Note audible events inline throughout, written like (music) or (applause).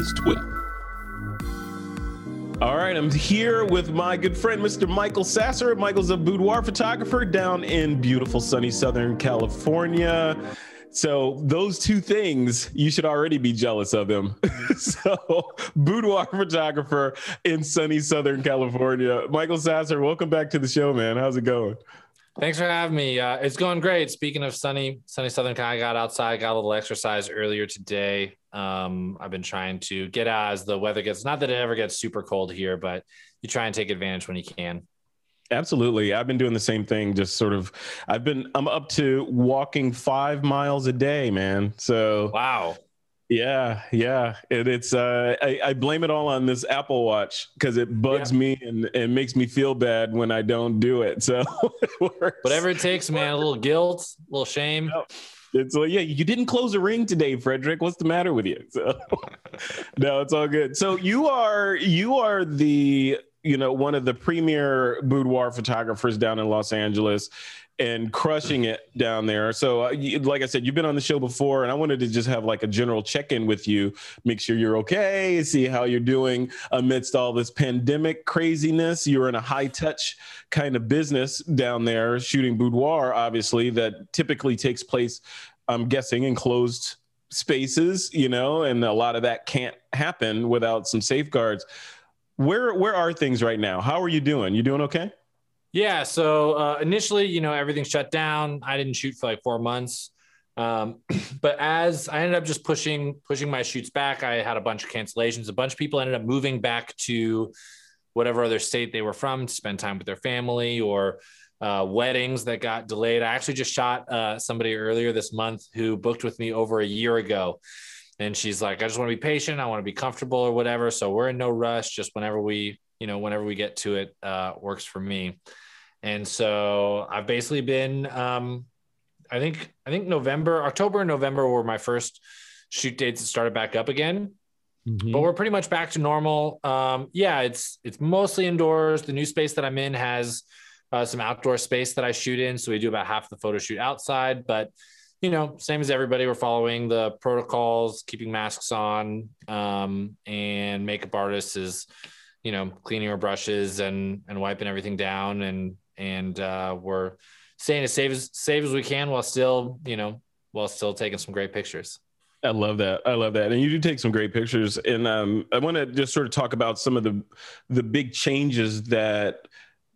is Twitter. All right, I'm here with my good friend, Mr. Michael Sasser. Michael's a boudoir photographer down in beautiful sunny Southern California. So those two things, you should already be jealous of him. (laughs) so boudoir photographer in sunny Southern California. Michael Sasser, welcome back to the show, man. How's it going? Thanks for having me. Uh, it's going great. Speaking of sunny, sunny Southern Cal, I got outside, got a little exercise earlier today. Um, I've been trying to get out as the weather gets, not that it ever gets super cold here, but you try and take advantage when you can. Absolutely. I've been doing the same thing, just sort of I've been I'm up to walking 5 miles a day, man. So Wow. Yeah, yeah. And it's uh I, I blame it all on this Apple Watch because it bugs yeah. me and, it makes me feel bad when I don't do it. So (laughs) it whatever it takes, man, a little guilt, a little shame. It's like, yeah, you didn't close a ring today, Frederick. What's the matter with you? (laughs) So (laughs) no, it's all good. So you are you are the you know, one of the premier boudoir photographers down in Los Angeles and crushing it down there. So, uh, like I said, you've been on the show before, and I wanted to just have like a general check in with you, make sure you're okay, see how you're doing amidst all this pandemic craziness. You're in a high touch kind of business down there, shooting boudoir, obviously, that typically takes place, I'm guessing, in closed spaces, you know, and a lot of that can't happen without some safeguards where where are things right now? How are you doing? You doing okay? Yeah. So uh, initially, you know, everything shut down. I didn't shoot for like four months. Um, (clears throat) but as I ended up just pushing pushing my shoots back, I had a bunch of cancellations. A bunch of people ended up moving back to whatever other state they were from to spend time with their family or uh, weddings that got delayed. I actually just shot uh, somebody earlier this month who booked with me over a year ago. And she's like, I just want to be patient. I want to be comfortable or whatever. So we're in no rush. Just whenever we, you know, whenever we get to it, uh, works for me. And so I've basically been, um, I think, I think November, October and November were my first shoot dates that started back up again. Mm-hmm. But we're pretty much back to normal. Um, yeah, it's it's mostly indoors. The new space that I'm in has uh, some outdoor space that I shoot in, so we do about half the photo shoot outside. But you know, same as everybody, we're following the protocols, keeping masks on, um, and makeup artists is, you know, cleaning our brushes and and wiping everything down, and and uh, we're staying as safe as safe as we can while still, you know, while still taking some great pictures. I love that. I love that. And you do take some great pictures. And um, I want to just sort of talk about some of the the big changes that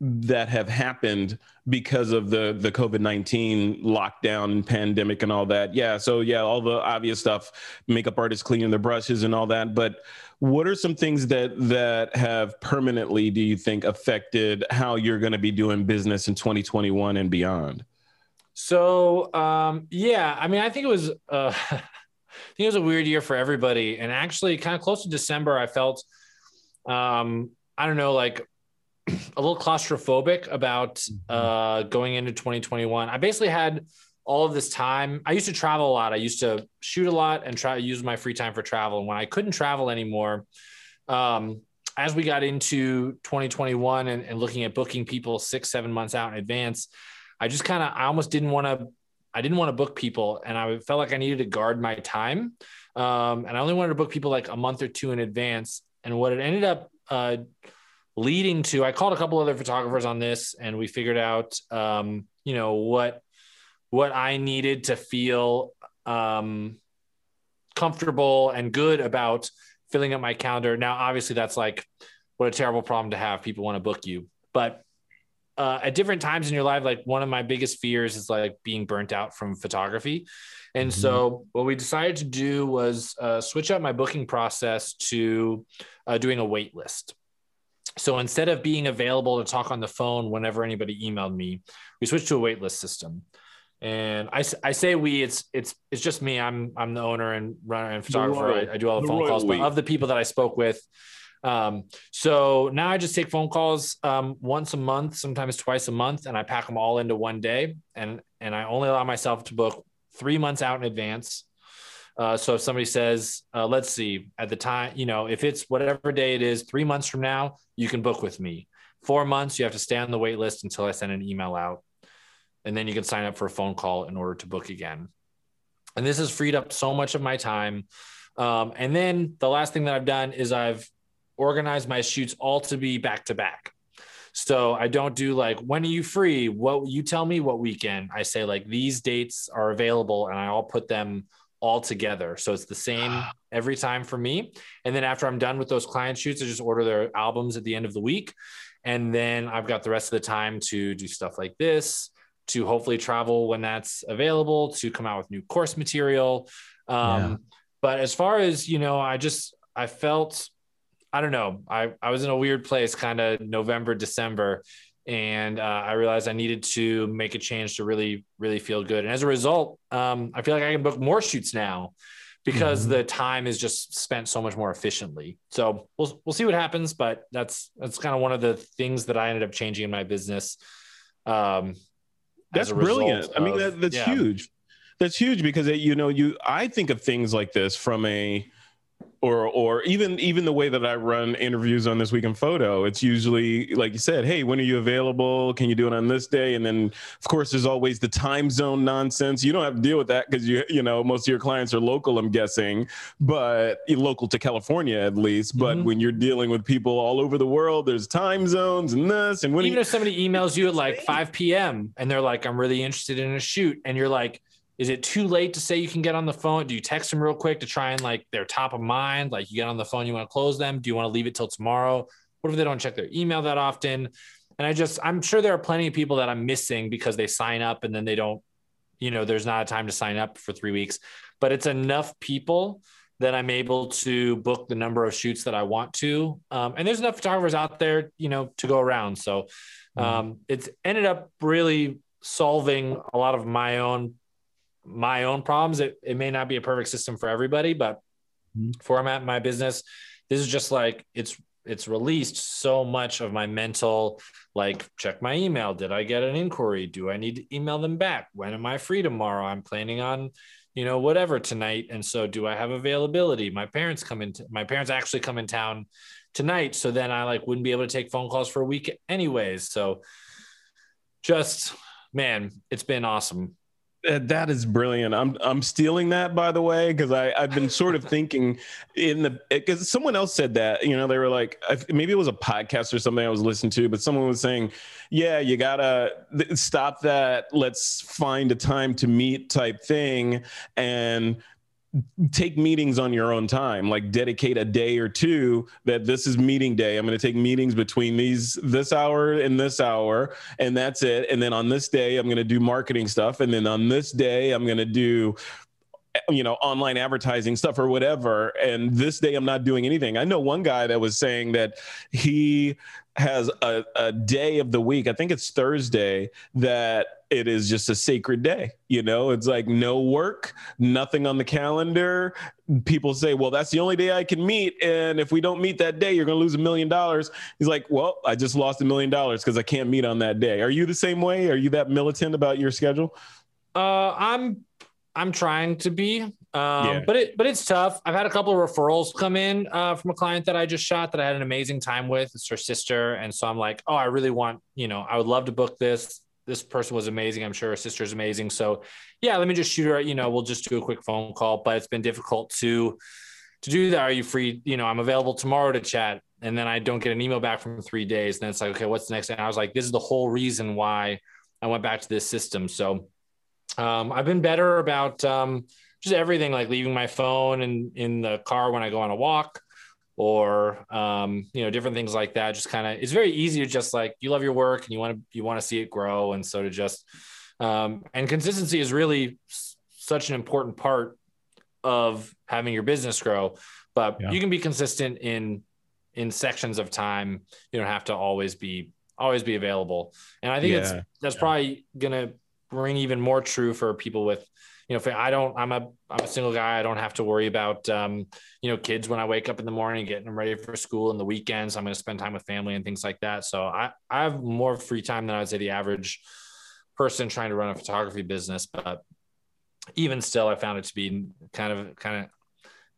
that have happened because of the the COVID nineteen lockdown and pandemic and all that. Yeah, so yeah, all the obvious stuff, makeup artists cleaning their brushes and all that. But what are some things that that have permanently, do you think, affected how you're going to be doing business in 2021 and beyond? So um, yeah, I mean, I think it was uh, (laughs) I think it was a weird year for everybody, and actually, kind of close to December, I felt um, I don't know, like a little claustrophobic about mm-hmm. uh, going into 2021. I basically had all of this time. I used to travel a lot. I used to shoot a lot and try to use my free time for travel. And when I couldn't travel anymore, um, as we got into 2021 and, and looking at booking people six, seven months out in advance, I just kind of, I almost didn't want to, I didn't want to book people and I felt like I needed to guard my time. Um, and I only wanted to book people like a month or two in advance. And what it ended up uh, leading to i called a couple other photographers on this and we figured out um, you know what what i needed to feel um, comfortable and good about filling up my calendar. Now obviously that's like what a terrible problem to have. People want to book you. But uh, at different times in your life like one of my biggest fears is like being burnt out from photography. And mm-hmm. so what we decided to do was uh, switch up my booking process to uh, doing a wait list so instead of being available to talk on the phone whenever anybody emailed me, we switched to a waitlist system. And I, I say we, it's it's it's just me. I'm I'm the owner and runner and photographer. Royal, I, I, do all the, the phone calls, but of the people that I spoke with, um, so now I just take phone calls um, once a month, sometimes twice a month, and I pack them all into one day. And and I only allow myself to book three months out in advance. Uh, so if somebody says, uh, let's see, at the time, you know, if it's whatever day it is, three months from now, you can book with me. Four months, you have to stay on the wait list until I send an email out. And then you can sign up for a phone call in order to book again. And this has freed up so much of my time. Um, and then the last thing that I've done is I've organized my shoots all to be back to back. So I don't do like, when are you free? What you tell me what weekend. I say like these dates are available and I'll put them all together. So it's the same every time for me. And then after I'm done with those client shoots, I just order their albums at the end of the week. And then I've got the rest of the time to do stuff like this, to hopefully travel when that's available, to come out with new course material. Um, yeah. But as far as, you know, I just, I felt I don't know. I, I was in a weird place kind of November, December, and uh, I realized I needed to make a change to really, really feel good. And as a result, um, I feel like I can book more shoots now because mm-hmm. the time is just spent so much more efficiently. So we'll we'll see what happens, but that's that's kind of one of the things that I ended up changing in my business. Um, that's brilliant. Of, I mean, that, that's yeah. huge. That's huge because it, you know you I think of things like this from a or or even even the way that I run interviews on this week in photo, it's usually like you said, hey, when are you available? Can you do it on this day? And then of course there's always the time zone nonsense. You don't have to deal with that because you you know most of your clients are local, I'm guessing, but local to California at least. But mm-hmm. when you're dealing with people all over the world, there's time zones and this and when even you, if somebody emails you at like 5 p.m. and they're like, I'm really interested in a shoot, and you're like is it too late to say you can get on the phone? Do you text them real quick to try and like they're top of mind? Like you get on the phone, you want to close them? Do you want to leave it till tomorrow? What if they don't check their email that often? And I just, I'm sure there are plenty of people that I'm missing because they sign up and then they don't, you know, there's not a time to sign up for three weeks, but it's enough people that I'm able to book the number of shoots that I want to. Um, and there's enough photographers out there, you know, to go around. So mm-hmm. um, mm-hmm. it's ended up really solving a lot of my own my own problems. It, it may not be a perfect system for everybody, but mm-hmm. for I'm at my business, this is just like it's it's released so much of my mental like check my email. Did i get an inquiry? Do i need to email them back? When am i free tomorrow? I'm planning on you know whatever tonight. And so do i have availability? My parents come in my parents actually come in town tonight. So then i like wouldn't be able to take phone calls for a week anyways. So just man it's been awesome that is brilliant. I'm I'm stealing that by the way because I I've been sort of (laughs) thinking in the eh, because someone else said that you know they were like maybe it was a podcast or something I was listening to but someone was saying yeah you gotta stop that let's find a time to meet type thing and take meetings on your own time like dedicate a day or two that this is meeting day. I'm going to take meetings between these this hour and this hour and that's it. And then on this day i'm going to do marketing stuff. And then on this day i'm going to do you know online advertising stuff or whatever. And this day i'm not doing anything. I know one guy that was saying that he has a, a day of the week i think it's thursday that it is just a sacred day. You know, it's like no work, nothing on the calendar. People say, well, that's the only day I can meet. And if we don't meet that day, you're going to lose a million dollars. He's like, well, I just lost a million dollars because I can't meet on that day. Are you the same way? Are you that militant about your schedule? Uh, I'm, I'm trying to be, um, yeah. but it, but it's tough. I've had a couple of referrals come in uh, from a client that I just shot that I had an amazing time with. It's her sister, and so I'm like, oh, I really want, you know, I would love to book this this person was amazing. I'm sure her sister's amazing. So yeah, let me just shoot her, you know, we'll just do a quick phone call, but it's been difficult to, to do that. Are you free? You know, I'm available tomorrow to chat. And then I don't get an email back from three days. And then it's like, okay, what's the next thing? I was like, this is the whole reason why I went back to this system. So um, I've been better about um, just everything, like leaving my phone in, in the car when I go on a walk or um, you know different things like that just kind of it's very easy to just like you love your work and you want to you want to see it grow and so to just um, and consistency is really s- such an important part of having your business grow but yeah. you can be consistent in in sections of time you don't have to always be always be available and i think yeah. it's that's yeah. probably gonna ring even more true for people with you know, I don't, I'm a, I'm a single guy. I don't have to worry about, um, you know, kids when I wake up in the morning, getting them ready for school and the weekends. I'm going to spend time with family and things like that. So I, I have more free time than I would say the average person trying to run a photography business. But even still, I found it to be kind of, kind of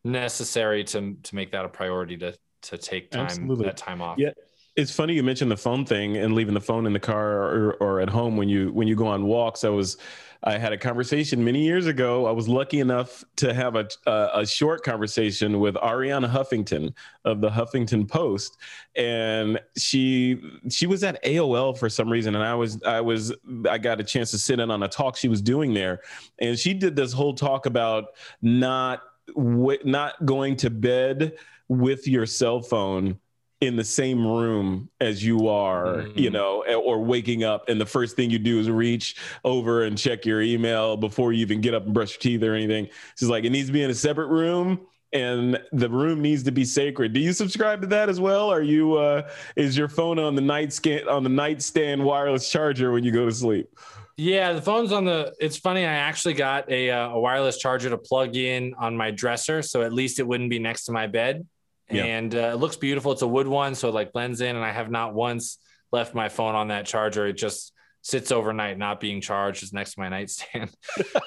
necessary to, to make that a priority to, to take time, Absolutely. that time off. Yeah It's funny you mentioned the phone thing and leaving the phone in the car or, or at home when you when you go on walks. I was I had a conversation many years ago. I was lucky enough to have a, a, a, short conversation with Arianna Huffington of the Huffington Post, and she she was at AOL for some reason, and I was I was I got a chance to sit in on a talk she was doing there, and she did this whole talk about not not going to bed with your cell phone in the same room as you are, mm-hmm. you know, or waking up and the first thing you do is reach over and check your email before you even get up and brush your teeth or anything. She's like, it needs to be in a separate room and the room needs to be sacred. Do you subscribe to that as well? Are you uh is your phone on the nightstand on the nightstand wireless charger when you go to sleep? Yeah, the phone's on the. It's funny. I actually got a, uh, a wireless charger to plug in on my dresser, so at least it wouldn't be next to my bed yeah. and uh, it looks beautiful. It's a wood one, so it like blends in. And I have not once left my phone on that charger. It just sits overnight, not being charged, is next to my (laughs) nightstand.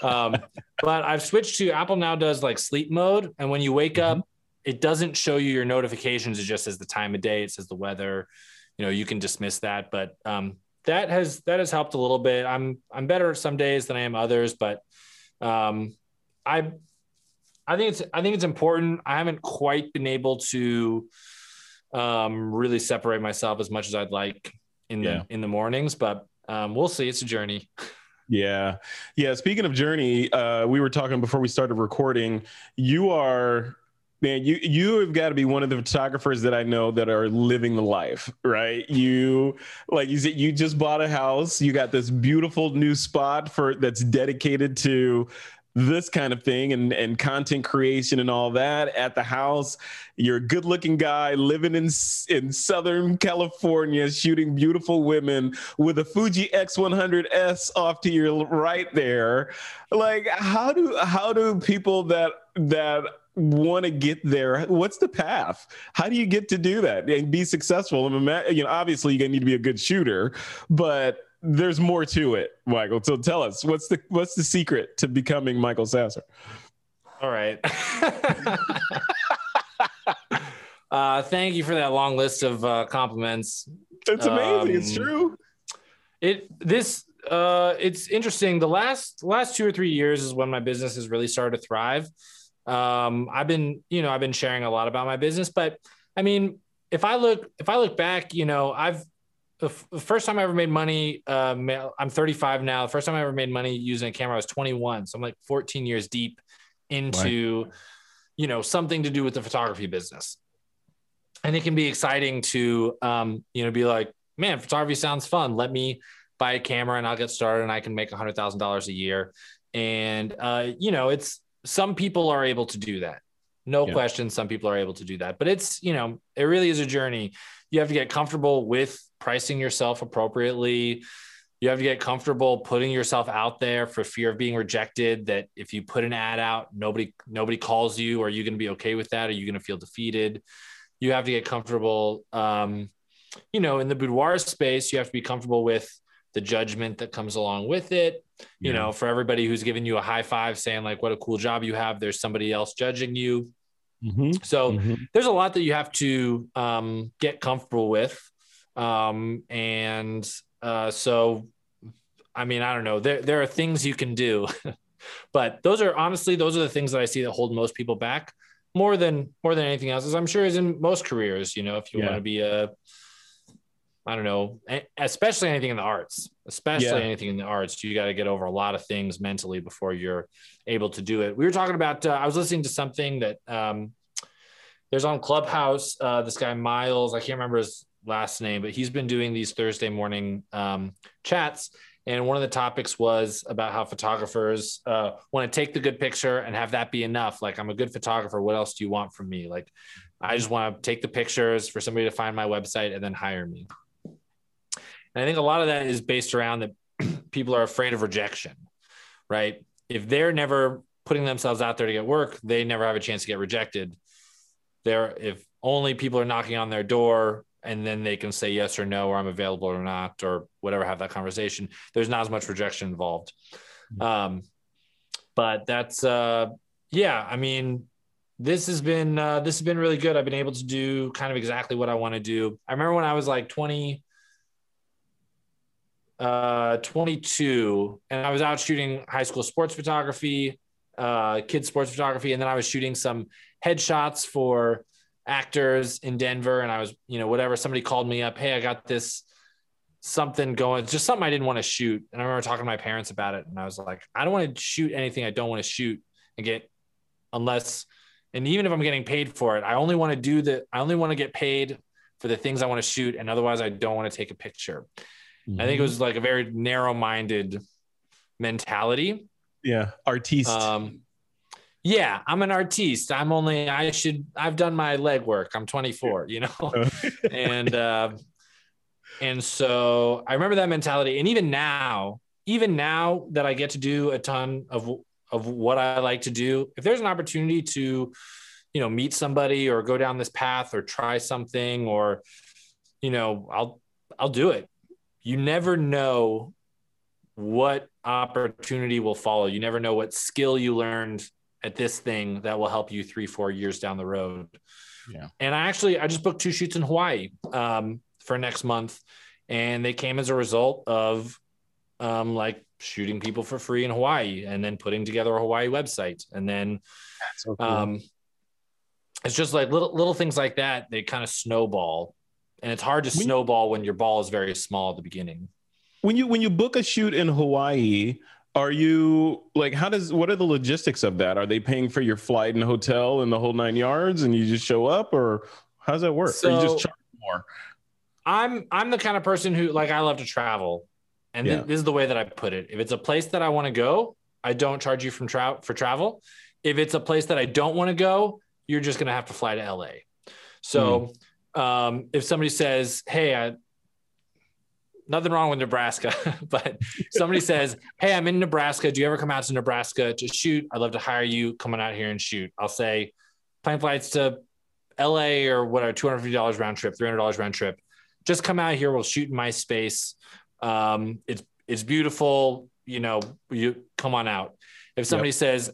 um, but I've switched to Apple now does like sleep mode, and when you wake mm-hmm. up, it doesn't show you your notifications. It just says the time of day. It says the weather. You know, you can dismiss that, but um, that has that has helped a little bit. I'm I'm better some days than I am others, but um, I I think it's I think it's important. I haven't quite been able to um, really separate myself as much as I'd like in yeah. the in the mornings, but um, we'll see. It's a journey. Yeah, yeah. Speaking of journey, uh, we were talking before we started recording. You are man you you have got to be one of the photographers that i know that are living the life right you like you said you just bought a house you got this beautiful new spot for that's dedicated to this kind of thing and, and content creation and all that at the house. You're a good looking guy living in, in Southern California, shooting beautiful women with a Fuji X100S off to your right there. Like, how do, how do people that, that want to get there what's the path how do you get to do that and be successful I mean, you know obviously you need to be a good shooter but there's more to it, Michael. So tell us what's the what's the secret to becoming Michael Sasser? All right. (laughs) uh, thank you for that long list of uh, compliments. It's amazing. Um, it's true. It this uh, it's interesting. The last last two or three years is when my business has really started to thrive. Um, I've been you know I've been sharing a lot about my business, but I mean if I look if I look back, you know I've the, f- the first time I ever made money, uh, I'm 35 now. The first time I ever made money using a camera, I was 21. So I'm like 14 years deep into, right. you know, something to do with the photography business. And it can be exciting to, um, you know, be like, man, photography sounds fun. Let me buy a camera and I'll get started and I can make $100,000 a year. And, uh, you know, it's some people are able to do that. No yeah. question. Some people are able to do that, but it's, you know, it really is a journey. You have to get comfortable with pricing yourself appropriately. You have to get comfortable putting yourself out there for fear of being rejected. That if you put an ad out, nobody nobody calls you. Are you going to be okay with that? Are you going to feel defeated? You have to get comfortable. Um, you know, in the boudoir space, you have to be comfortable with the judgment that comes along with it. You yeah. know, for everybody who's giving you a high five saying, like, what a cool job you have, there's somebody else judging you. Mm-hmm. So mm-hmm. there's a lot that you have to um, get comfortable with. Um, and uh, so, I mean, I don't know. There, there are things you can do, (laughs) but those are honestly, those are the things that I see that hold most people back more than more than anything else. As I'm sure is in most careers. You know, if you yeah. want to be a I don't know, especially anything in the arts, especially yeah. anything in the arts, you got to get over a lot of things mentally before you're able to do it. We were talking about, uh, I was listening to something that um, there's on Clubhouse, uh, this guy Miles, I can't remember his last name, but he's been doing these Thursday morning um, chats. And one of the topics was about how photographers uh, want to take the good picture and have that be enough. Like, I'm a good photographer. What else do you want from me? Like, I just want to take the pictures for somebody to find my website and then hire me. And I think a lot of that is based around that (clears throat) people are afraid of rejection, right? If they're never putting themselves out there to get work, they never have a chance to get rejected. There, if only people are knocking on their door and then they can say yes or no, or I'm available or not, or whatever, have that conversation. There's not as much rejection involved. Mm-hmm. Um, but that's, uh, yeah, I mean, this has been uh, this has been really good. I've been able to do kind of exactly what I want to do. I remember when I was like 20, uh, 22, and I was out shooting high school sports photography, uh, kids sports photography, and then I was shooting some headshots for actors in Denver. And I was, you know, whatever. Somebody called me up. Hey, I got this something going, just something I didn't want to shoot. And I remember talking to my parents about it, and I was like, I don't want to shoot anything I don't want to shoot and get unless. And even if I'm getting paid for it, I only want to do the. I only want to get paid for the things I want to shoot, and otherwise, I don't want to take a picture. Mm-hmm. I think it was like a very narrow-minded mentality. Yeah, artiste. Um, yeah, I'm an artiste. I'm only I should I've done my legwork. I'm 24, you know, (laughs) and uh, and so I remember that mentality. And even now, even now that I get to do a ton of of what I like to do, if there's an opportunity to, you know, meet somebody or go down this path or try something or, you know, I'll I'll do it you never know what opportunity will follow. You never know what skill you learned at this thing that will help you three, four years down the road. Yeah. And I actually, I just booked two shoots in Hawaii um, for next month, and they came as a result of um, like shooting people for free in Hawaii and then putting together a Hawaii website. And then so cool. um, it's just like little, little things like that. They kind of snowball and it's hard to when, snowball when your ball is very small at the beginning. When you when you book a shoot in Hawaii, are you like how does what are the logistics of that? Are they paying for your flight and hotel and the whole nine yards, and you just show up, or how does that work? So, or you just charge more? I'm I'm the kind of person who like I love to travel, and yeah. th- this is the way that I put it. If it's a place that I want to go, I don't charge you from tra- for travel. If it's a place that I don't want to go, you're just gonna have to fly to LA. So. Mm um, if somebody says, "Hey, I, nothing wrong with Nebraska," (laughs) but somebody says, "Hey, I'm in Nebraska. Do you ever come out to Nebraska to shoot? I'd love to hire you. Coming out here and shoot." I'll say, plane flights to L.A. or whatever, two hundred fifty dollars round trip, three hundred dollars round trip. Just come out here. We'll shoot in my space. Um, it's it's beautiful. You know, you come on out. If somebody yep. says,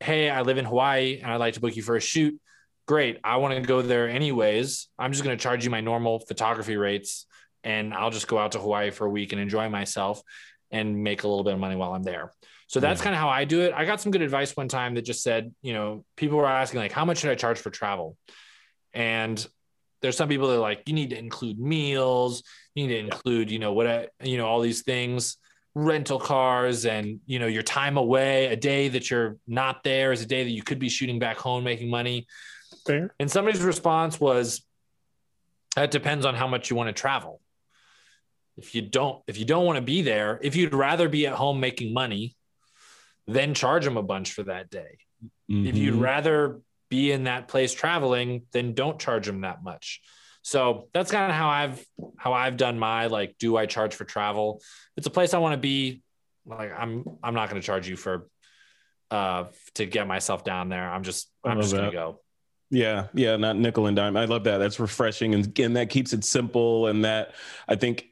"Hey, I live in Hawaii and I'd like to book you for a shoot," great. I want to go there anyways. I'm just going to charge you my normal photography rates and I'll just go out to Hawaii for a week and enjoy myself and make a little bit of money while I'm there. So that's yeah. kind of how I do it. I got some good advice one time that just said, you know, people were asking like, how much should I charge for travel? And there's some people that are like, you need to include meals, you need to include, you know, what, I, you know, all these things, rental cars and, you know, your time away, a day that you're not there is a day that you could be shooting back home, making money. Fair. And somebody's response was, "That depends on how much you want to travel. If you don't, if you don't want to be there, if you'd rather be at home making money, then charge them a bunch for that day. Mm-hmm. If you'd mm-hmm. rather be in that place traveling, then don't charge them that much." So that's kind of how I've how I've done my like, do I charge for travel? It's a place I want to be. Like I'm I'm not going to charge you for uh to get myself down there. I'm just I'm just gonna go. Yeah, yeah, not nickel and dime. I love that. That's refreshing, and again, that keeps it simple. And that I think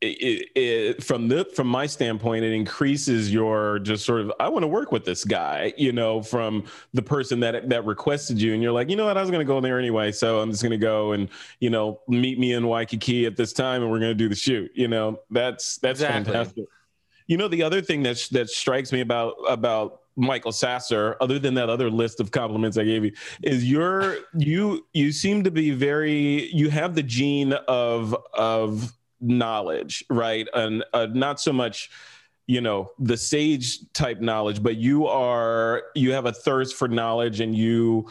it, it, from the from my standpoint, it increases your just sort of I want to work with this guy, you know, from the person that that requested you, and you're like, you know what, I was going to go in there anyway, so I'm just going to go and you know meet me in Waikiki at this time, and we're going to do the shoot. You know, that's that's exactly. fantastic. You know, the other thing that that strikes me about about Michael Sasser, other than that other list of compliments I gave you, is your you you seem to be very you have the gene of of knowledge, right? And uh, not so much you know the sage type knowledge but you are you have a thirst for knowledge and you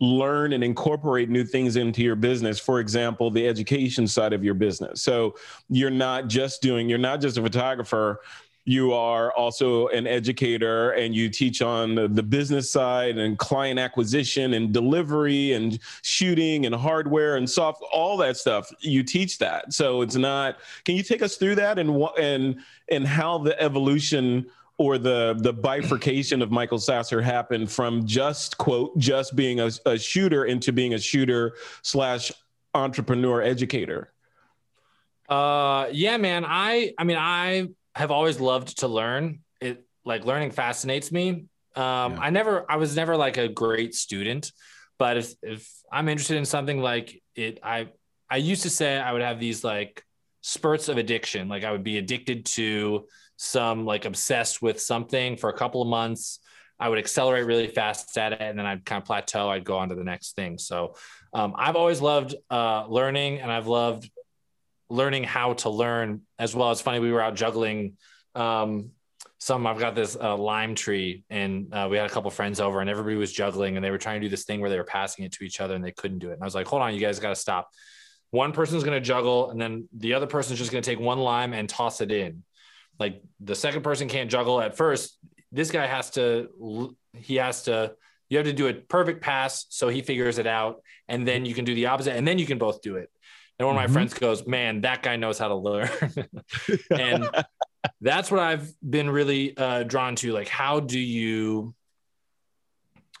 learn and incorporate new things into your business for example the education side of your business so you're not just doing you're not just a photographer you are also an educator and you teach on the, business side and client acquisition and delivery and shooting and hardware and soft all that stuff. You teach that. So it's not can you take us through that and what and and how the evolution or the the bifurcation of Michael Sasser happened from just quote just being a, a shooter into being a shooter slash entrepreneur educator? Uh yeah man. I i mean i have always loved to learn. It like learning fascinates me. Um, yeah. I never, I was never like a great student, But if, if I'm interested in something like it, I I used to say I would have these like spurts of addiction. Like I would be addicted to some like obsessed with something for a couple of months. I would accelerate really fast at it, and then I'd kind of plateau. I'd go on to the next thing. So um, I've always loved uh, learning, and I've loved learning how to learn as well. It's funny we were out juggling um, some. I've got this uh, lime tree, and uh, we had a couple friends over, and everybody was juggling, and they were trying to do this thing where they were passing it to each other, and they couldn't do it. And I was like, "Hold on, you guys got to stop." One person's going to juggle, and then the other person's just going to take one lime and toss it in. Like the second person can't juggle at first. This guy has to. He has to. You have to do a perfect pass so he figures it out, and then you can do the opposite, and then you can both do it. And one of my mm-hmm. friends goes, "Man, that guy knows how to learn," (laughs) (laughs) and that's what I've been really uh, drawn to. Like, how do you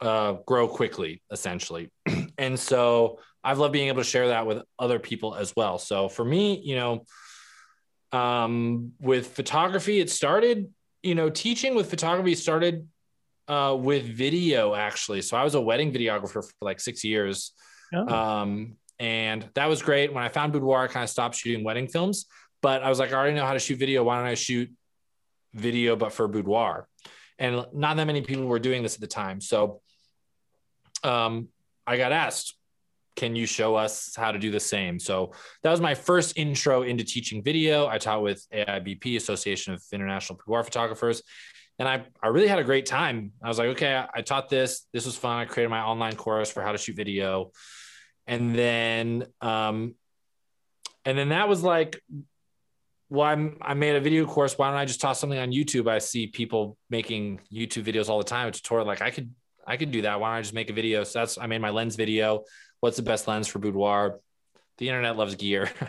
uh, grow quickly, essentially? (clears throat) and so I've loved being able to share that with other people as well. So for me, you know, um, with photography, it started. You know, teaching with photography started uh, with video actually. So I was a wedding videographer for like six years. Oh. Um, and that was great. When I found Boudoir, I kind of stopped shooting wedding films, but I was like, I already know how to shoot video. Why don't I shoot video, but for Boudoir? And not that many people were doing this at the time. So um, I got asked, can you show us how to do the same? So that was my first intro into teaching video. I taught with AIBP, Association of International Boudoir Photographers. And I, I really had a great time. I was like, okay, I, I taught this. This was fun. I created my online course for how to shoot video and then um and then that was like well I'm, i made a video course. Why don't i just toss something on youtube? I see people making youtube videos all the time a tutorial. Like i could i could do that. Why don't i just make a video? So that's i made my lens video. What's the best lens for boudoir? The internet loves gear. (laughs)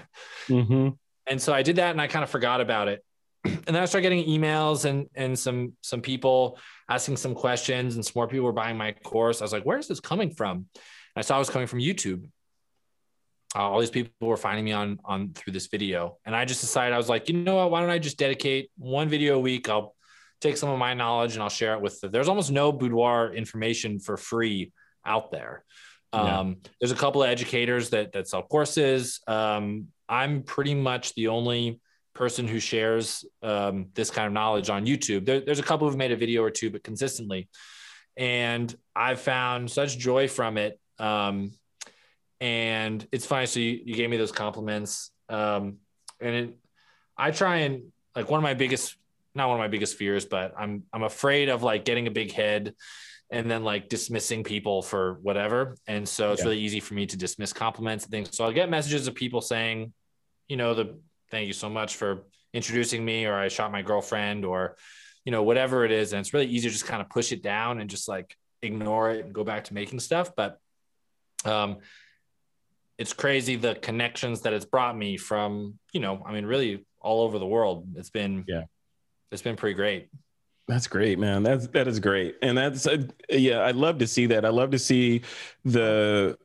Mm-hmm. and so i did that and i kind of forgot about it. (clears throat) And then i started getting emails and and some some people asking some questions and some more people were buying my course. I was like where is this coming from I saw it was coming from YouTube. Uh, all these people were finding me on on through this video, and I just decided I was like, you know what? Why don't I just dedicate one video a week? I'll take some of my knowledge and I'll share it with. The, there's almost no boudoir information for free out there. Um, yeah. There's a couple of educators that that sell courses. Um, I'm pretty much the only person who shares um, this kind of knowledge on YouTube. There, there's a couple who've made a video or two, but consistently. And I've found such joy from it um, and it's funny. So you, you gave me those compliments. Um, and it, I try and like one of my biggest, not one of my biggest fears, but I'm, I'm afraid of like getting a big head and then like dismissing people for whatever. And so it's yeah. really easy for me to dismiss compliments and things. So I'll get messages of people saying, you know, the thank you so much for introducing me, or I shot my girlfriend, or, you know, whatever it is. And it's really easy to just kind of push it down and just like ignore it and go back to making stuff. But um, it's crazy the connections that it's brought me from, you know, I mean, really all over the world. It's been, yeah, it's been pretty great. That's great, man. That's that is great, and that's uh, yeah. I love to see that. I love to see the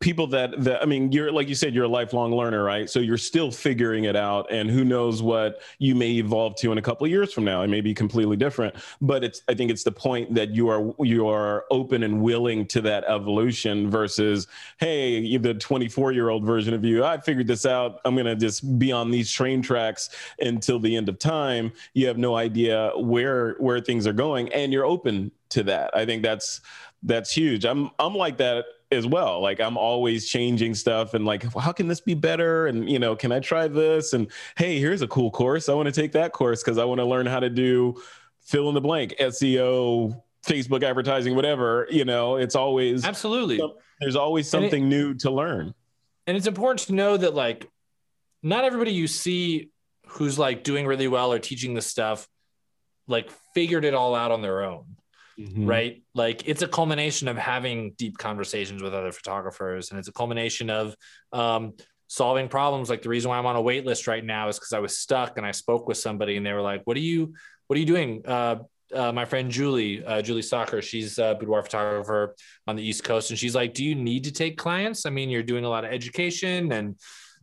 people that that I mean, you're like you said, you're a lifelong learner, right? So you're still figuring it out, and who knows what you may evolve to in a couple of years from now. It may be completely different, but it's I think it's the point that you are you are open and willing to that evolution versus hey, the 24 year old version of you. I figured this out. I'm gonna just be on these train tracks until the end of time. You have no idea where where things are going, and you're open to that. I think that's that's huge. I'm I'm like that as well. Like I'm always changing stuff and like, how can this be better? And you know, can I try this? And hey, here's a cool course. I want to take that course because I want to learn how to do fill in the blank SEO, Facebook advertising, whatever. You know, it's always absolutely there's always something it, new to learn. And it's important to know that like not everybody you see who's like doing really well or teaching this stuff like figured it all out on their own mm-hmm. right? Like it's a culmination of having deep conversations with other photographers, and it's a culmination of um, solving problems. Like the reason why I'm on a wait list right now is because I was stuck, and I spoke with somebody, and they were like, "What are you? What are you doing?" Uh, uh, my friend Julie, uh, Julie Soccer, she's a boudoir photographer on the East Coast, and she's like, "Do you need to take clients? I mean, you're doing a lot of education, and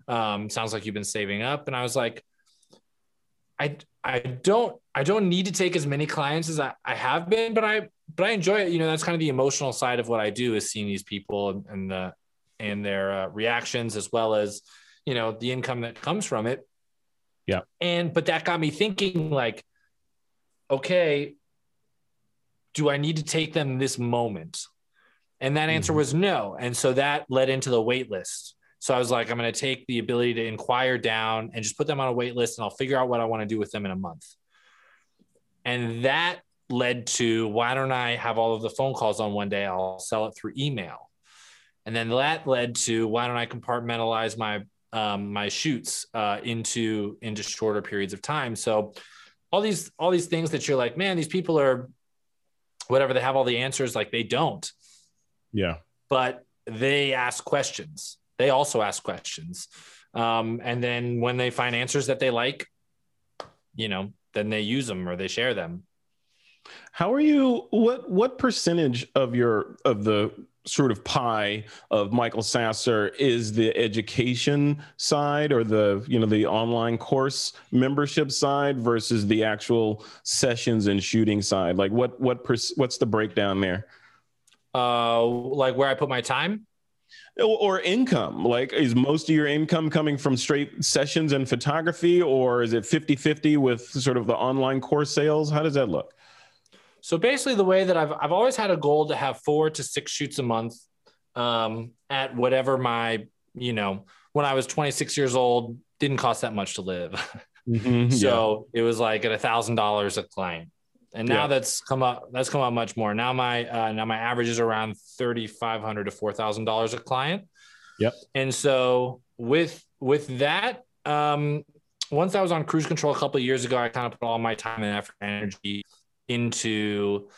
um, sounds like you've been saving up." And I was like, "I I don't I don't need to take as many clients as I, I have been, but I but I enjoy it. You know, that's kind of the emotional side of what I do is seeing these people and, and the and their uh, reactions as well as you know the income that comes from it. Yeah. And but that got me thinking like, okay, do I need to take them this moment? And that answer mm-hmm. was no. And so that led into the wait list. So I was like, I'm going to take the ability to inquire down and just put them on a wait list and I'll figure out what I want to do with them in a month. And that led to why don't I have all of the phone calls on one day? I'll sell it through email. And then that led to why don't I compartmentalize my um, my shoots uh, into into shorter periods of time. So all these all these things that you're like, man, these people are whatever they have all the answers, like they don't. Yeah. But they ask questions they also ask questions. Um, and then when they find answers that they like, you know, then they use them or they share them. How are you? What what percentage of your of the sort of pie of Michael Sasser is the education side or the you know the online course membership side versus the actual sessions and shooting side? Like what what per, what's the breakdown there? Uh, like where I put my time or income like is most of your income coming from straight sessions and photography or is it 50-50 with sort of the online course sales? How does that look? So basically the way that i've, I've always had a goal to have four to six shoots a month um, at whatever my you know when i was 26 years old didn't cost that much to live. (laughs) Mm-hmm, so yeah. it was like at a thousand dollars a client and now yeah. that's come up that's come up much more. Now my uh, now my average is around 3500 to $4000 a client. Yep. And so with with that um once i was on cruise control a couple years ago i kind of put all my time and effort and energy into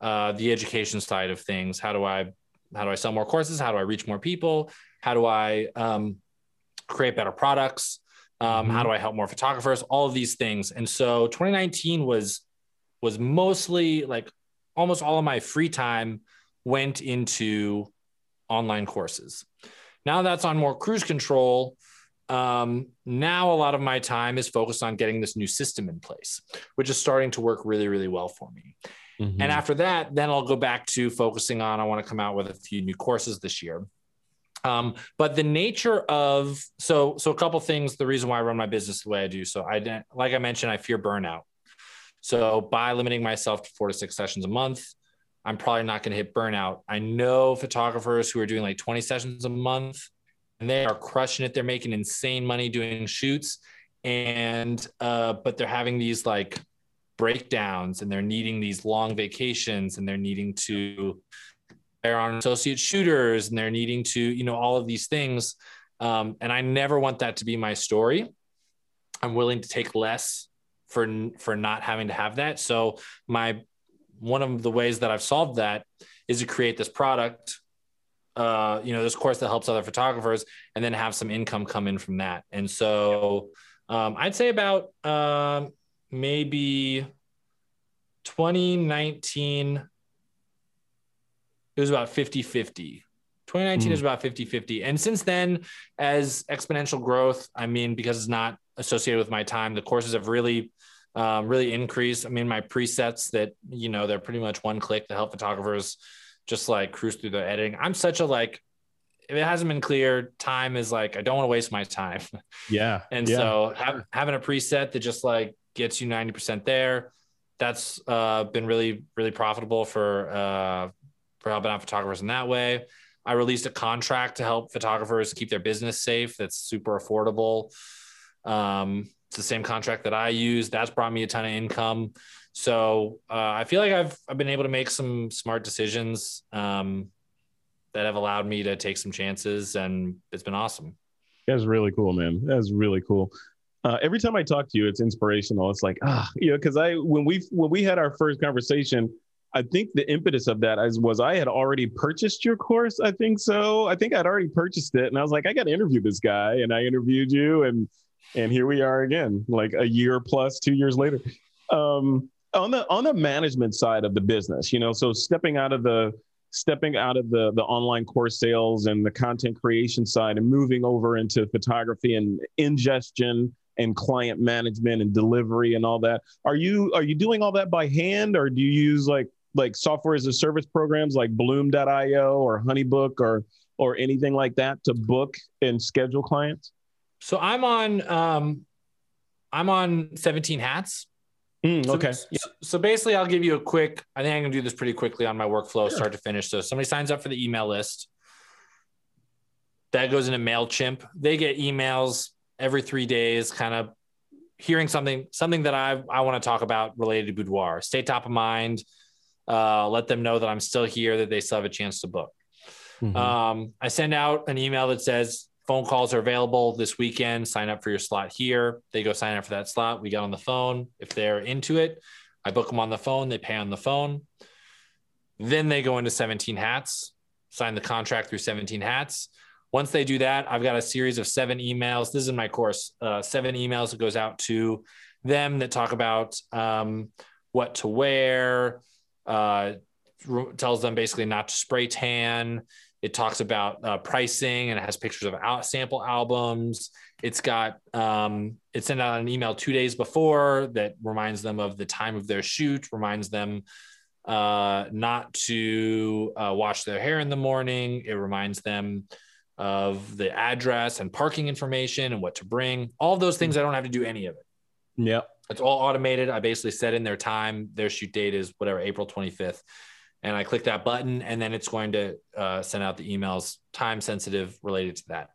uh, the education side of things. How do i how do i sell more courses? How do i reach more people? How do i um, create better products? Um, mm-hmm. how do i help more photographers? All of these things. And so 2019 was was mostly like almost all of my free time went into online courses. Now that's on more cruise control. Um, now a lot of my time is focused on getting this new system in place, which is starting to work really, really well for me. Mm-hmm. And after that, then I'll go back to focusing on I want to come out with a few new courses this year. Um, but the nature of so so a couple things. The reason why I run my business the way I do. So I like I mentioned, I fear burnout. So by limiting myself to four to six sessions a month, I'm probably not going to hit burnout. I know photographers who are doing like 20 sessions a month and they are crushing it. They're making insane money doing shoots. And, uh, but they're having these like breakdowns and they're needing these long vacations and they're needing to, they're on associate shooters and they're needing to, you know, all of these things. Um, and I never want that to be my story. I'm willing to take less for for not having to have that. So my one of the ways that I've solved that is to create this product, uh, you know, this course that helps other photographers, and then have some income come in from that. And so um, I'd say about um, maybe 2019 it was about 50 50 2019 mm. is about 50 50 and since then as exponential growth i mean because it's not associated with my time. The courses have really, um, really increased. I mean, my presets that, you know, they're pretty much one click to help photographers just like cruise through the editing. I'm such a like, if it hasn't been clear, time is like, I don't want to waste my time. Yeah. (laughs) and yeah. so have, having a preset that just like gets you 90% there, that's uh, been really, really profitable for, uh, for helping out photographers in that way. I released a contract to help photographers keep their business safe. That's super affordable. Um, it's the same contract that I use. That's brought me a ton of income. So uh, I feel like I've I've been able to make some smart decisions um, that have allowed me to take some chances, and it's been awesome. That's really cool, man. That's really cool. Uh, every time I talk to you, it's inspirational. It's like ah, you know, because I when we when we had our first conversation, I think the impetus of that is, was I had already purchased your course. I think so. I think I'd already purchased it, and I was like, I got to interview this guy, and I interviewed you, and and here we are again, like a year plus, two years later. Um, on the on the management side of the business, you know, so stepping out of the stepping out of the the online course sales and the content creation side and moving over into photography and ingestion and client management and delivery and all that. Are you are you doing all that by hand or do you use like like software as a service programs like bloom.io or honeybook or or anything like that to book and schedule clients? So I'm on um I'm on 17 hats. Mm, okay. So, yeah. so, basically, I'll give you a quick. I think I'm gonna do this pretty quickly on my workflow, sure. start to finish. So somebody signs up for the email list. That goes into Mailchimp. They get emails every three days, kind of hearing something something that I I want to talk about related to boudoir. Stay top of mind. Uh, let them know that I'm still here, that they still have a chance to book. Mm-hmm. Um, I send out an email that says phone calls are available this weekend. Sign up for your slot here. They go sign up for that slot. We get on the phone. If they're into it, I book them on the phone. They pay on the phone. Then they go into 17 hats, sign the contract through 17 hats. Once they do that, I've got a series of seven emails. This is my course, uh, seven emails that goes out to them that talk about um, what to wear, uh, tells them basically not to spray tan, it talks about uh, pricing and it has pictures of out sample albums. It's got um, it sent out an email two days before that reminds them of the time of their shoot, reminds them uh, not to uh, wash their hair in the morning. It reminds them of the address and parking information and what to bring. All those things, I don't have to do any of it. Yeah. It's all automated. I basically set in their time. Their shoot date is whatever, April 25th and I click that button, and then it's going to uh, send out the emails time sensitive related to that.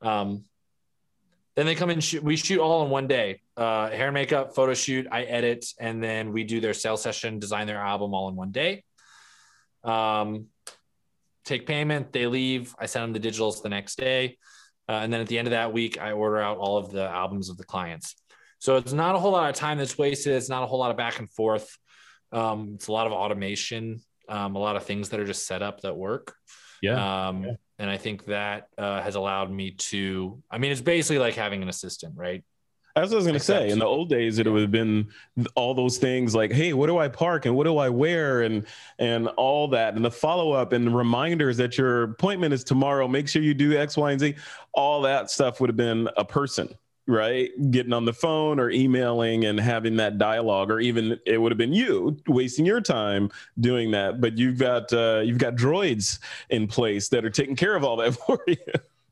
Um, then they come in, shoot, we shoot all in one day uh, hair makeup, photo shoot, I edit, and then we do their sales session, design their album all in one day. Um, take payment, they leave, I send them the digitals the next day. Uh, and then at the end of that week, I order out all of the albums of the clients. So it's not a whole lot of time that's wasted. It's not a whole lot of back and forth. Um, it's a lot of automation, um, a lot of things that are just set up that work. Yeah. Um, yeah. And I think that uh, has allowed me to, I mean, it's basically like having an assistant, right? That's what I was going to say. In the old days, it would have been all those things like, "Hey, what do I park and what do I wear and and all that, and the follow up and the reminders that your appointment is tomorrow. Make sure you do X, Y, and Z. All that stuff would have been a person right? Getting on the phone or emailing and having that dialogue, or even it would have been you wasting your time doing that. But you've got uh, you've got droids in place that are taking care of all that (laughs) for you.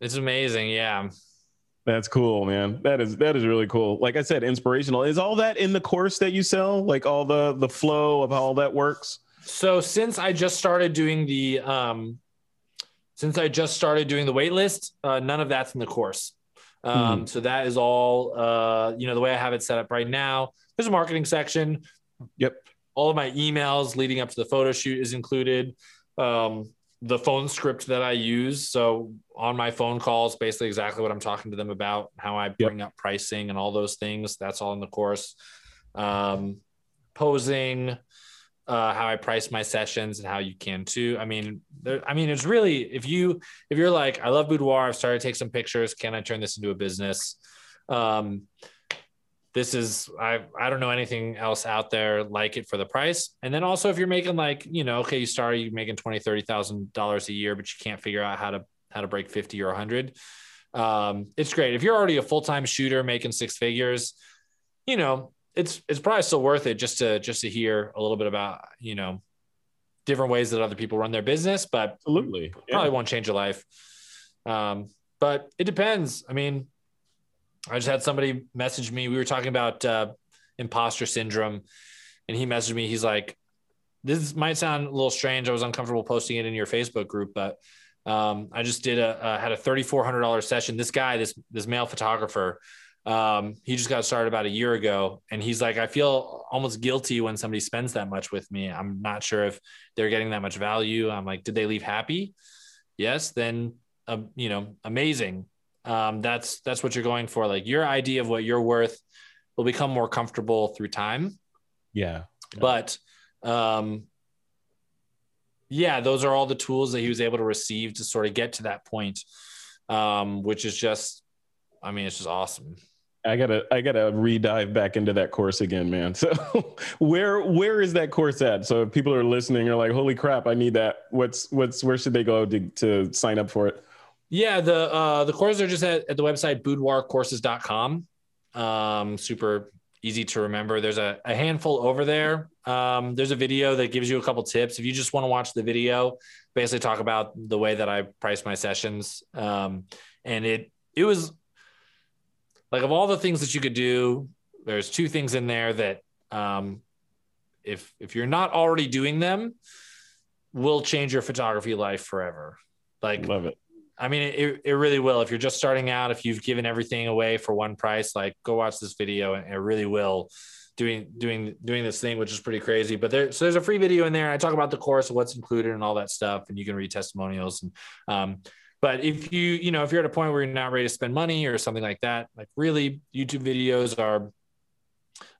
It's amazing, yeah. That's cool, man. That is that is really cool. Like I said, inspirational. Is all that in the course that you sell? Like all the the flow of how all that works? So since I just started doing the um since I just started doing the wait list, uh, none of that's in the course. Um, mm. So that is all, uh, you know, the way I have it set up right now. There's a marketing section. Yep. All of my emails leading up to the photo shoot is included. Um, the phone script that I use. So on my phone calls, basically exactly what I'm talking to them about, how I bring yep. up pricing and all those things. That's all in the course. Um, posing, uh, how I price my sessions and how you can too. I mean, there, I mean, it's really if you if you're like, I love boudoir, I've started to take some pictures. Can I turn this into a business? Um, this is I I don't know anything else out there like it for the price. And then also if you're making like, you know, okay, you start you making twenty, thirty thousand dollars a year, but you can't figure out how to how to break 50 or 100. Um, it's great. If you're already a full-time shooter making six figures, you know, it's it's probably still worth it just to just to hear a little bit about you know different ways that other people run their business but absolutely. yeah. probably won't change your life. Um, but it depends. I mean i just had somebody message me. We were talking about uh, imposter syndrome and he messaged me. He's like this might sound a little strange. I was uncomfortable posting it in your facebook group but um, i just did a uh, had a $3400 session. This guy this this male photographer um, he just got started about a year ago, and he's like, I feel almost guilty when somebody spends that much with me. I'm not sure if they're getting that much value. I'm like, did they leave happy? Yes, then uh, you know, amazing. Um, that's that's what you're going for. Like your idea of what you're worth will become more comfortable through time. Yeah, yeah. but um, yeah, those are all the tools that he was able to receive to sort of get to that point, um, which is just, I mean, it's just awesome. I gotta I gotta re-dive back into that course again, man. So (laughs) where where is that course at? So if people are listening, are like, holy crap, I need that. What's what's where should they go to, to sign up for it? Yeah, the uh the courses are just at, at the website boudoircourses.com. um, super easy to remember. There's a, a handful over there. Um, there's a video that gives you a couple tips. If you just want to watch the video, basically talk about the way that I price my sessions. Um, and it it was like of all the things that you could do, there's two things in there that um, if if you're not already doing them, will change your photography life forever. Like Love it. I mean, it, it really will. If you're just starting out, if you've given everything away for one price, like go watch this video and it really will doing, doing, doing this thing, which is pretty crazy. But there, so there's a free video in there. I talk about the course, what's included and all that stuff. And you can read testimonials. And, um, but if you, you know, if you're at a point where you're not ready to spend money or something like that, like really YouTube videos are,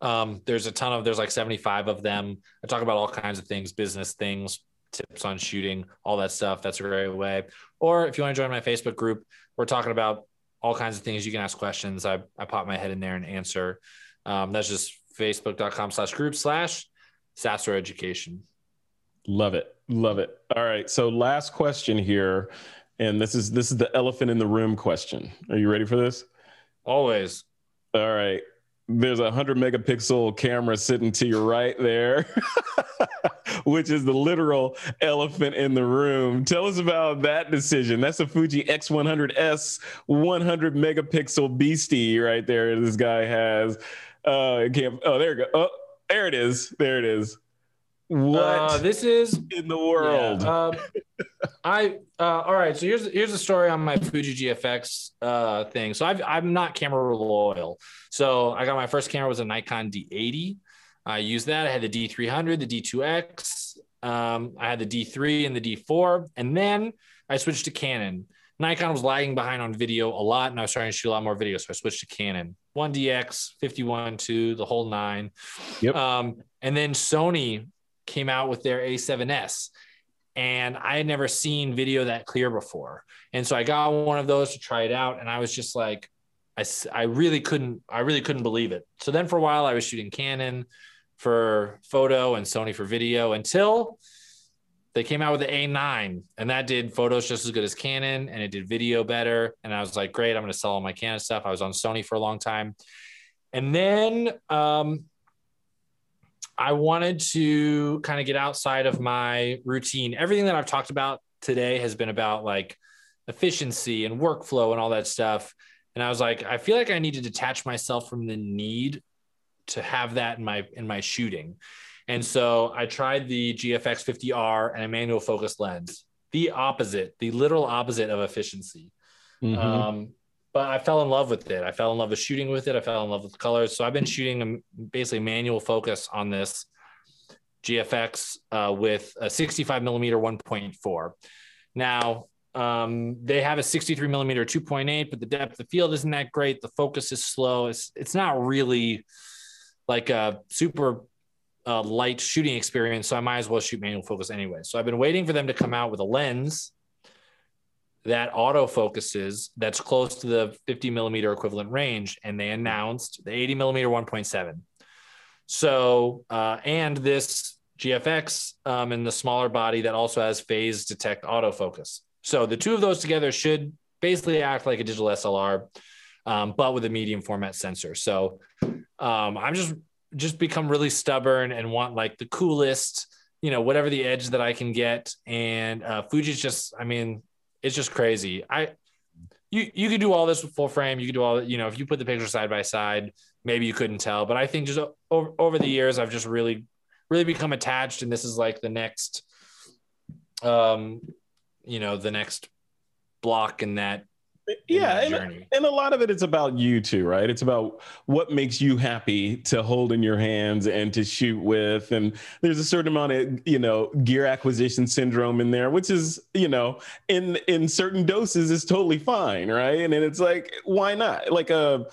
um, there's a ton of, there's like 75 of them. I talk about all kinds of things, business things, tips on shooting, all that stuff. That's a great way. Or if you want to join my Facebook group, we're talking about all kinds of things. You can ask questions. I, I pop my head in there and answer. Um, that's just facebook.com slash group slash Sasser education. Love it. Love it. All right. So last question here. And this is this is the elephant in the room question. Are you ready for this? Always. All right. There's a hundred megapixel camera sitting to your right there. (laughs) which is the literal elephant in the room. Tell us about that decision. That's a Fuji X100S 100 megapixel beastie right there. This guy has. Uh, can't, oh, there you go. Oh, there it is. There it is. What uh, this is in the world? Yeah, um, I uh, all right. So here's here's a story on my Fuji GFX uh, thing. So i am not camera loyal. So I got my first camera was a Nikon D80. I used that. I had the D300, the D2X. Um, I had the D3 and the D4. And then I switched to Canon. Nikon was lagging behind on video a lot, and I was trying to shoot a lot more video. So I switched to Canon 1DX, 51, 2, the whole nine. Yep. Um, and then Sony came out with their A7S. And I had never seen video that clear before. And so I got one of those to try it out. And I was just like, I, I really couldn't, I really couldn't believe it. So then for a while I was shooting Canon for photo and Sony for video until they came out with the A9 and that did photos just as good as Canon and it did video better. And I was like, great, I'm going to sell all my Canon stuff. I was on Sony for a long time. And then um, I wanted to kind of get outside of my routine. Everything that I've talked about today has been about like efficiency and workflow and all that stuff. And I was like, I feel like I need to detach myself from the need to have that in my in my shooting. And so I tried the GFX 50R and a manual focus lens, the opposite, the literal opposite of efficiency. Mm-hmm. Um, but I fell in love with it. I fell in love with shooting with it. I fell in love with colors. So I've been shooting basically manual focus on this GFX uh, with a 65 millimeter 1.4. Now, um, they have a 63 millimeter 2.8, but the depth of field isn't that great. The focus is slow. It's it's not really like a super uh, light shooting experience, so I might as well shoot manual focus anyway. So I've been waiting for them to come out with a lens that auto focuses that's close to the 50 millimeter equivalent range, and they announced the 80 millimeter 1.7. So uh, and this GFX um, in the smaller body that also has phase detect autofocus. So the two of those together should basically act like a digital SLR, um, but with a medium format sensor. So um, I'm just just become really stubborn and want like the coolest, you know, whatever the edge that I can get. And uh, Fuji's just, I mean, it's just crazy. I you you could do all this with full frame. You could do all you know if you put the picture side by side, maybe you couldn't tell. But I think just over over the years, I've just really really become attached, and this is like the next, um, you know, the next block in that yeah and, and, a lot of it is about you too right? It's about what makes you happy to hold in your hands and to shoot with and there's a certain amount of you know gear acquisition syndrome in there which is you know in in certain doses is totally fine right? And then it's like why not? Like uh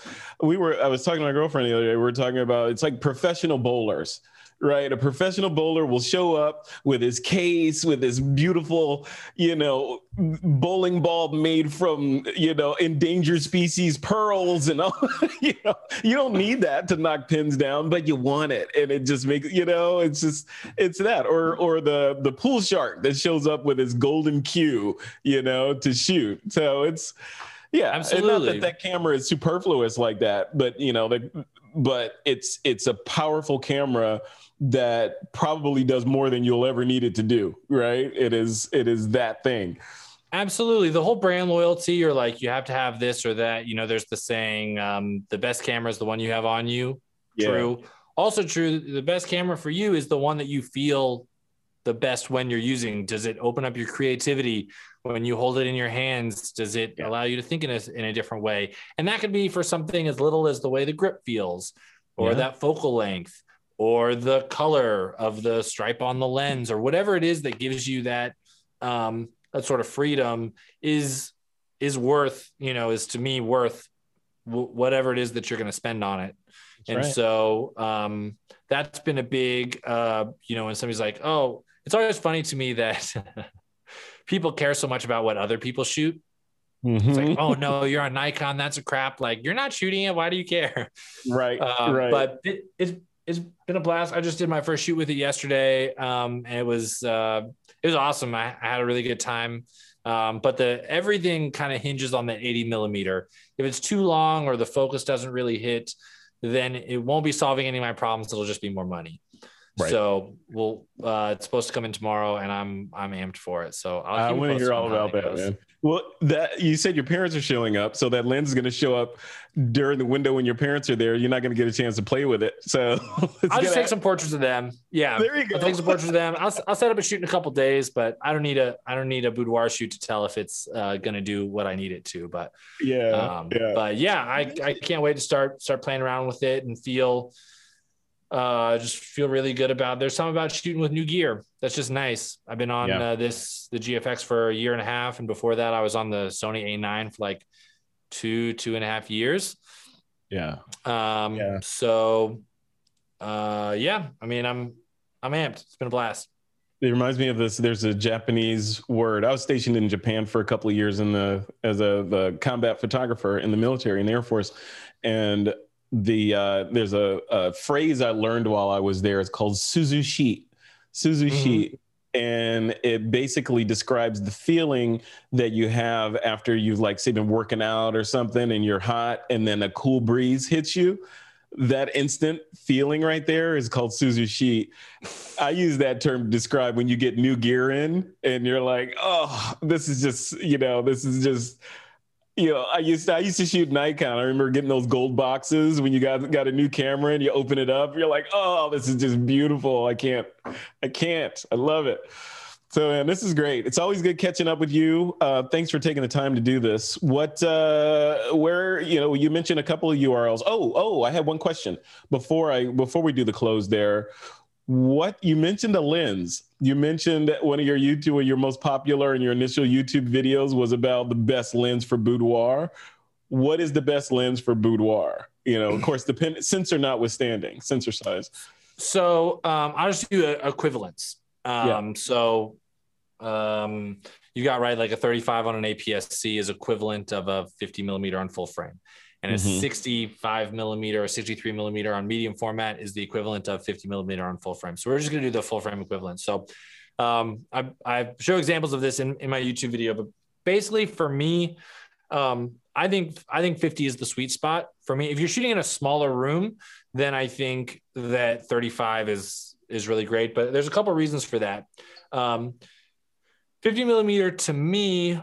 we were i was talking to my girlfriend the other day we were talking about it's like professional bowlers right? A professional bowler will show up with his case, with his beautiful, you know, bowling ball made from, you know, endangered species pearls and all. (laughs) you know, you don't need that to knock pins down, but you want it, and it just makes, you know, it's just it's that, or or the the pool shark that shows up with his golden cue, you know, to shoot. So it's Yeah, Absolutely. And not that that camera is superfluous like that, but you know, the, but it's it's a powerful camera that probably does more than you'll ever need it to do. Right? It is it is that thing. Absolutely. The whole brand loyalty, or like you have to have this or that. You know, there's the saying, um, the best camera is the one you have on you. Yeah. True. Also true. The best camera for you is the one that you feel the best when you're using. Does it open up your creativity when you hold it in your hands? Does it Yeah. allow you to think in a, in a different way? And that could be for something as little as the way the grip feels, or Yeah. that focal length, or the color of the stripe on the lens, or whatever it is that gives you that um, that sort of freedom is is worth you know is to me worth w- whatever it is that you're going to spend on it and right. so um, that's been a big uh, you know when somebody's like oh it's always funny to me that (laughs) people care so much about what other people shoot it's Mhm. like oh no you're on nikon that's a crap like you're not shooting it why do you care right, (laughs) um, right. But it, it's it's been a blast. I just did my first shoot with it yesterday, um, and it was uh, it was awesome. I, I had a really good time. Um, but the everything kind of hinges on the 80 millimeter. If it's too long or the focus doesn't really hit, then it won't be solving any of my problems. It'll just be more money. Right. So we'll uh, it's supposed to come in tomorrow, and I'm I'm amped for it. So I'll I want to hear all about that, goes. man. Well, that you said your parents are showing up, so that lens is going to show up during the window when your parents are there. You're not going to get a chance to play with it. So (laughs) I'll just take some portraits of them. Yeah, There you go. I'll take some portraits of them. I'll, I'll set up a shoot in a couple days, but I don't need a I don't need a boudoir shoot to tell if it's uh, going to do what I need it to. But Yeah, um, yeah. but yeah, I I can't wait to start start playing around with it and feel uh just feel really good about. There's something about shooting with new gear that's just nice. I've been on Yeah. uh, this the GFX for a year and a half, and before that, I was on the Sony A9 for like two two and a half years. yeah. Um, Yeah. so, uh, yeah, I mean, I'm, I'm amped. It's been a blast. It reminds me of this. There's a Japanese word. I was stationed in Japan for a couple of years in the as a the combat photographer in the military in the Air Force, and the uh, there's a, a phrase I learned while I was there. It's called suzushi, suzushi, and it basically describes the feeling that you have after you've like say been working out or something, and you're hot, and then a cool breeze hits you. That instant feeling right there is called suzushi. I use that term to describe when you get new gear in and you're like, oh, this is just, you know, this is just, you know, I used to, I used to shoot Nikon. I remember getting those gold boxes when you got got a new camera and you open it up. You're like, oh, this is just beautiful. I can't, I can't. I love it. So man, this is great. It's always good catching up with you. Uh, thanks for taking the time to do this. What, uh, where, you know, you mentioned a couple of URLs. Oh, oh, I had one question before I before we do the close there what you mentioned a lens you mentioned that one of your youtube your most popular and your initial youtube videos was about the best lens for boudoir what is the best lens for boudoir you know of (clears throat) course depend sensor notwithstanding sensor size So, um, I'll just do a, equivalence. Um, Yeah. so, um, you got right, like a 35 on an APS-C is equivalent of a 50 millimeter on full frame. And a Mhm. 65 millimeter or 63 millimeter on medium format is the equivalent of 50 millimeter on full frame. So we're just going to do the full frame equivalent. So um, I, I show examples of this in, in my YouTube video, but basically for me, um, I think I think 50 is the sweet spot for me. If you're shooting in a smaller room, then I think that 35 is is really great. But there's a couple reasons for that. Um, 50 millimeter to me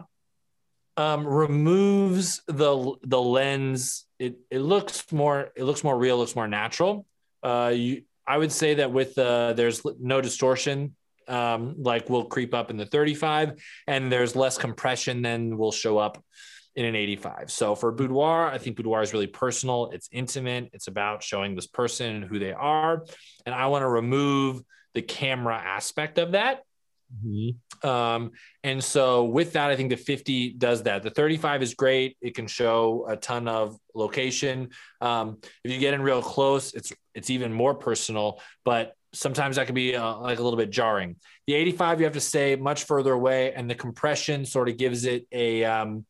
um, removes the the lens. It it looks more it looks more real, looks more natural. Uh, you, I would say that with uh, there's no distortion. Um, like will creep up in the 35, and there's less compression than will show up in an 85. So for boudoir, I think boudoir is really personal. It's intimate. It's about showing this person and who they are, and I want to remove the camera aspect of that. Um, and so with that, I think the 50 does that. The 35 is great. It can show a ton of location. Um, if you get in real close, it's it's even more personal, but sometimes that can be uh, like a little bit jarring. The 85, you have to stay much further away, and the compression sort of gives it a um,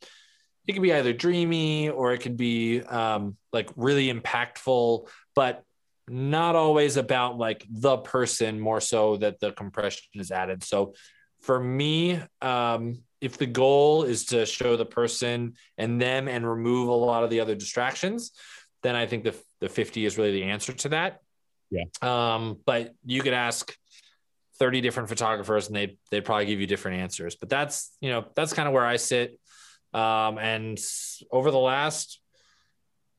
it can be either dreamy or it can be um, like really impactful, but not always about like the person more so that the compression is added. So for me, um, if the goal is to show the person and them and remove a lot of the other distractions, then I think the the 50 is really the answer to that. Yeah. Um, but you could ask 30 different photographers and they they'd probably give you different answers. But that's you know that's kind of where I sit. Um, and over the last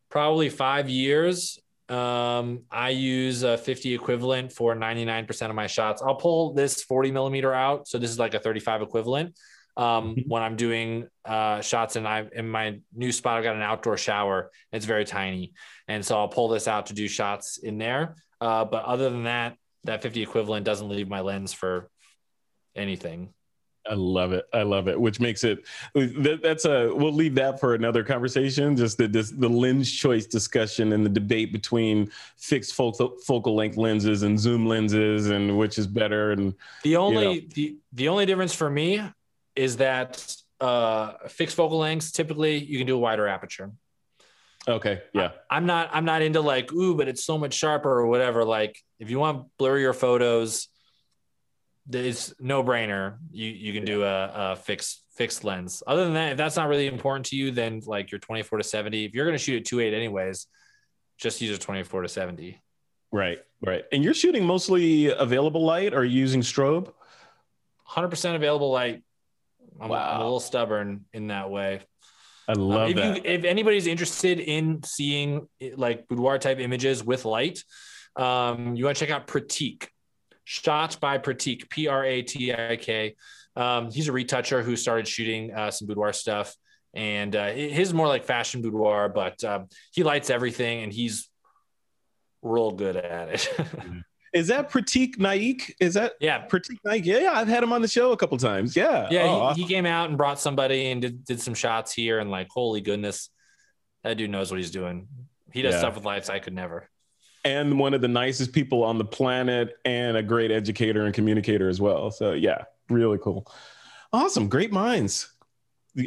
probably five years, um, I use a 50 equivalent for 99% of my shots. I'll pull this 40 millimeter out. So this is like a 35 equivalent. Um, Mhm. when I'm doing uh, shots and I'm in my new spot, I've got an outdoor shower. It's very tiny. And so I'll pull this out to do shots in there. Uh, but other than that, that 50 equivalent doesn't leave my lens for anything. I love it. I love it. Which makes it that, that's a we'll leave that for another conversation. Just the this, the lens choice discussion and the debate between fixed focal focal length lenses and zoom lenses and which is better. And The only the the only difference for me is that uh, fixed focal lengths typically you can do a wider aperture. okay, yeah, I'm not I'm not into like ooh, but it's so much sharper or whatever. Like if you want blurrier photos, it's no brainer. You you can do a, a fixed fixed lens. Other than that, if that's not really important to you, then like your 24 to 70. If you're gonna shoot at 2.8 anyways, just use a 24 to 70. right, right. And you're shooting mostly available light, or using strobe? 100% available light. I'm, I'm a little stubborn in that way. I Um, love if that. you if anybody's interested in seeing like boudoir type images with light, um, you want to check out Pratik. Shot by Pratik, P R A T I K. Um, he's a retoucher who started shooting uh, some boudoir stuff, and uh, his is more like fashion boudoir, but um, he lights everything, and he's real good at it. (laughs) Is that Pratik Naik? Is that yeah, Pratik Naik? Yeah, yeah, I've had him on the show a couple times. Yeah, yeah. Oh, he, he came out and brought somebody and did, did some shots here, and like, holy goodness, that dude knows what he's doing. He does Yeah. stuff with lights I could never. And one of the nicest people on the planet and a great educator and communicator as well. So yeah, really cool. Awesome. Great minds.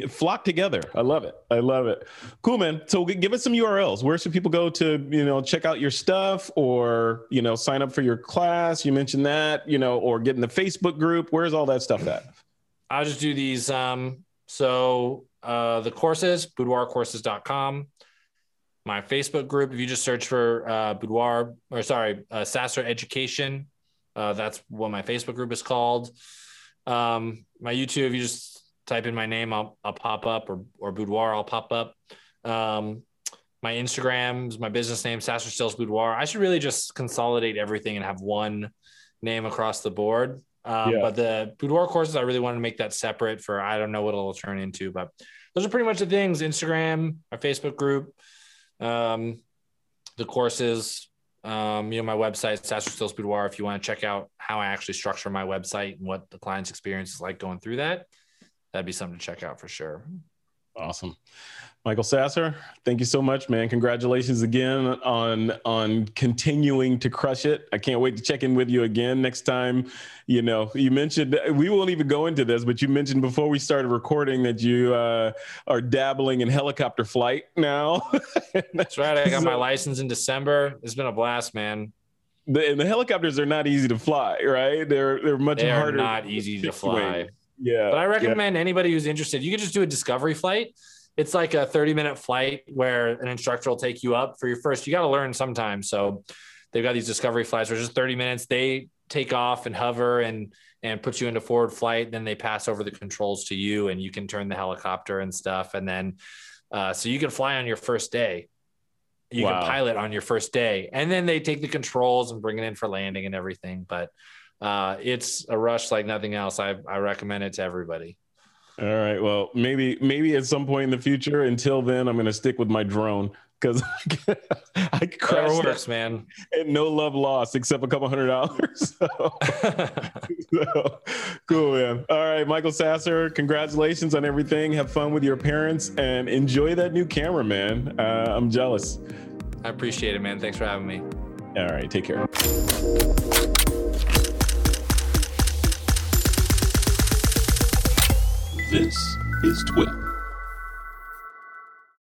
Flock together. I love it. I love it. Cool, man. So give us some URLs. Where should people go to, you know, check out your stuff or, you know, sign up for your class? You mentioned that, you know, or get in the Facebook group. Where's all that stuff at? I'll just do these. Um, so uh, the courses, boudoircourses.com. My Facebook group, if you just search for uh, boudoir or sorry, uh, Sasser Education, uh, that's what my Facebook group is called. Um, my YouTube, if you just type in my name, I'll, I'll pop up or, or boudoir, I'll pop up. Um, my Instagram is my business name, Sasser Stills Boudoir. I should really just consolidate everything and have one name across the board. Um, Yeah. But the boudoir courses, I really want to make that separate for I don't know what it'll turn into, but those are pretty much the things. Instagram, our Facebook group, um, the courses, um, you know, my website, Sasser Stills Boudoir. If you want to check out how I actually structure my website and what the client's experience is like going through that, that'd be something to check out for sure. Awesome. Michael Sasser, thank you so much, man. Congratulations again on on continuing to crush it. I can't wait to check in with you again next time. You know, you mentioned we won't even go into this, but you mentioned before we started recording that you uh, are dabbling in helicopter flight now. (laughs) That's right. I got my license in December. It's been a blast, man. the, and the helicopters are not easy to fly, right? They're they're much They harder. not easy to fly. wing. Yeah, But I yeah. recommend anybody who's interested, you could just do a discovery flight. It's like a 30 minute flight where an instructor will take you up for your first. You got to learn sometimes. So they've got these discovery flights which is 30 minutes. They take off and hover and and put you into forward flight. Then they pass over the controls to you, and you can turn the helicopter and stuff. And then uh, so you can fly on your first day. You Wow. can pilot on your first day, and then they take the controls and bring it in for landing and everything. But uh, it's a rush like nothing else. I, I recommend it to everybody. All right. Well, maybe maybe at some point in the future. Until then, I'm going to stick with my drone because (laughs) I could crash Whatever works, man. and no love lost except a couple hundred dollars. (laughs) So, (laughs) so, cool, man. All right, Michael Sasser, congratulations on everything. Have fun with your parents and enjoy that new camera, man. Uh, I'm jealous. I appreciate it, man. Thanks for having me. All right, take care. This is TWIP.